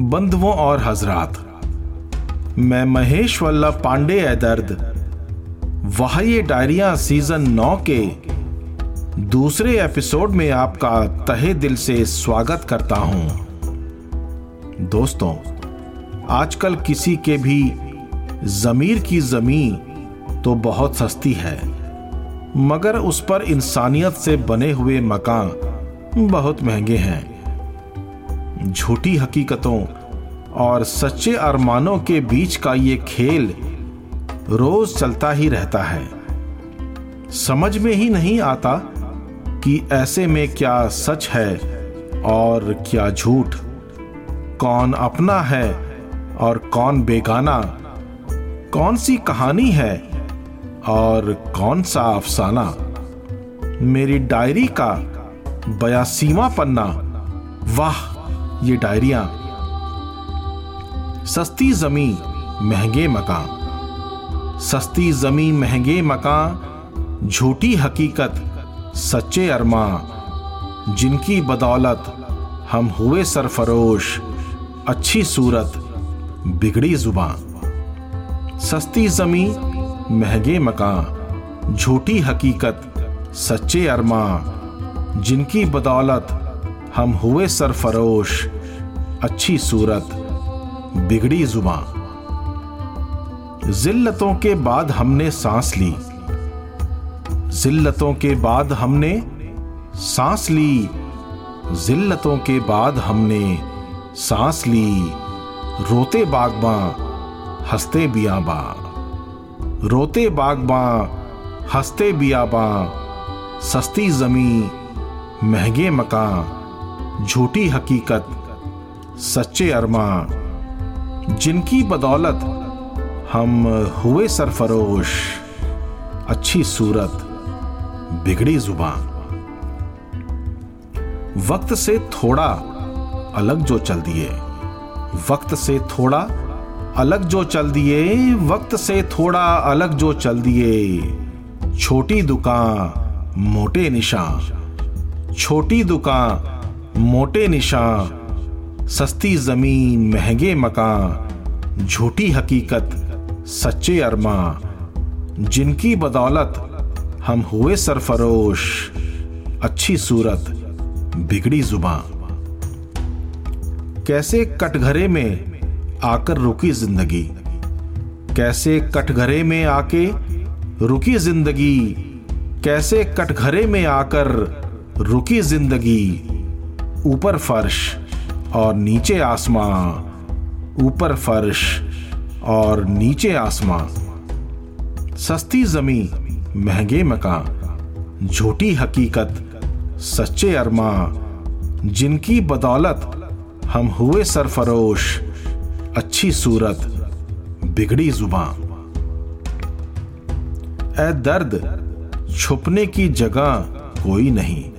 बंधुओं और हजरात। मैं महेश वल्लभ पांडे है दर्द वह ये डायरिया सीज़न नौ के दूसरे एपिसोड में आपका तहे दिल से स्वागत करता हूँ। दोस्तों, आजकल किसी के भी जमीर की ज़मीन तो बहुत सस्ती है, मगर उस पर इंसानियत से बने हुए मकान बहुत महँगे हैं। झूठी हकीकतों और सच्चे अरमानों के बीच का ये खेल रोज चलता ही रहता है। समझ में ही नहीं आता कि ऐसे में क्या सच है और क्या झूठ। कौन अपना है और कौन बेगाना। कौन सी कहानी है और कौन सा अफसाना। मेरी डायरी का बयासीवा पन्ना वाह! ये डायरिया। सस्ती जमी महँगे मकान। सस्ती जमी महँगे मकान, झूठी हकीकत, सच्चे अरमा जिनकी बदौलत हम हुए सरफरोश, अच्छी सूरत, बिगड़ी ज़ुबान। सस्ती जमी महँगे मकान, झूठी हकीकत, सच्चे अरमा जिनकी बदौलत हम हुए सरफरोश, अच्छी सूरत, बिगड़ी जुबा जिल्लतों के बाद हमने सांस ली। जिल्लतों के बाद हमने सांस ली। जिल्लतों के बाद हमने सांस ली। रोते बागबा हँसते बियाबा रोते बागबा हँसते बियाबा सस्ती जमी महँगे मकान। झूठी हकीकत, सच्चे अरमा जिनकी बदौलत हम हुए सरफरोश, अच्छी सूरत, बिगड़ी ज़ुबान। वक्त से थोड़ा अलग जो चल दिए, वक्त से थोड़ा अलग जो चल दिए, वक्त से थोड़ा अलग जो चल दिए, छोटी दुकान, मोटे निशान, छोटी दुकान मोटे निशान, सस्ती ज़मीन, महँगे मकान, झूठी हकीकत, सच्चे अरमा, जिनकी बदौलत हम हुए सरफरोश, अच्छी सूरत, बिगड़ी ज़ुबान। कैसे कटघरे में आकर रुकी ज़िंदगी? कैसे कटघरे में आके रुकी ज़िंदगी? कैसे कटघरे में आकर रुकी ज़िंदगी? ऊपर फर्श और नीचे आसमां। ऊपर फर्श और नीचे आसमां। सस्ती जमी महँगे मकान, झूठी हकीकत, सच्चे अरमा जिनकी बदौलत हम हुए सरफरोश, अच्छी सूरत, बिगड़ी जुबा ए दर्द छुपने की जगह कोई नहीं।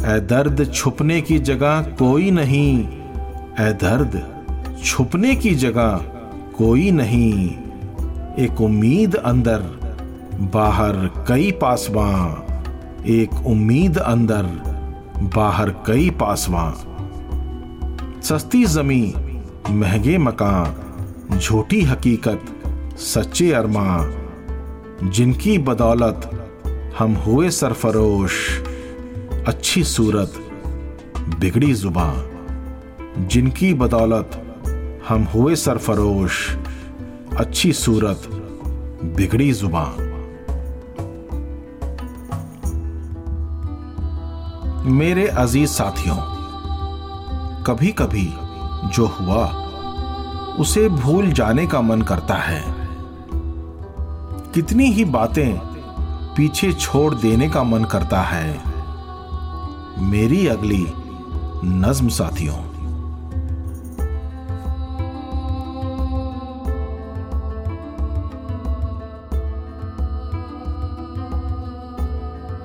ए दर्द छुपने की जगह कोई नहीं। ए दर्द छुपने की जगह कोई नहीं। एक उम्मीद अंदर, बाहर कई पासवा। एक उम्मीद अंदर, बाहर कई पासवा। सस्ती जमी, महँगे मकान, झूठी हकीकत, सच्चे अरमा जिनकी बदौलत हम हुए सरफरोश। अच्छी सूरत, बिगड़ी ज़ुबान, जिनकी बदौलत हम हुए सरफरोश, अच्छी सूरत, बिगड़ी ज़ुबान। मेरे अज़ीज़ साथियों कभी कभी जो हुआ, उसे भूल जाने का मन करता है। कितनी ही बातें पीछे छोड़ देने का मन करता है। मेरी अगली नज्म साथियों।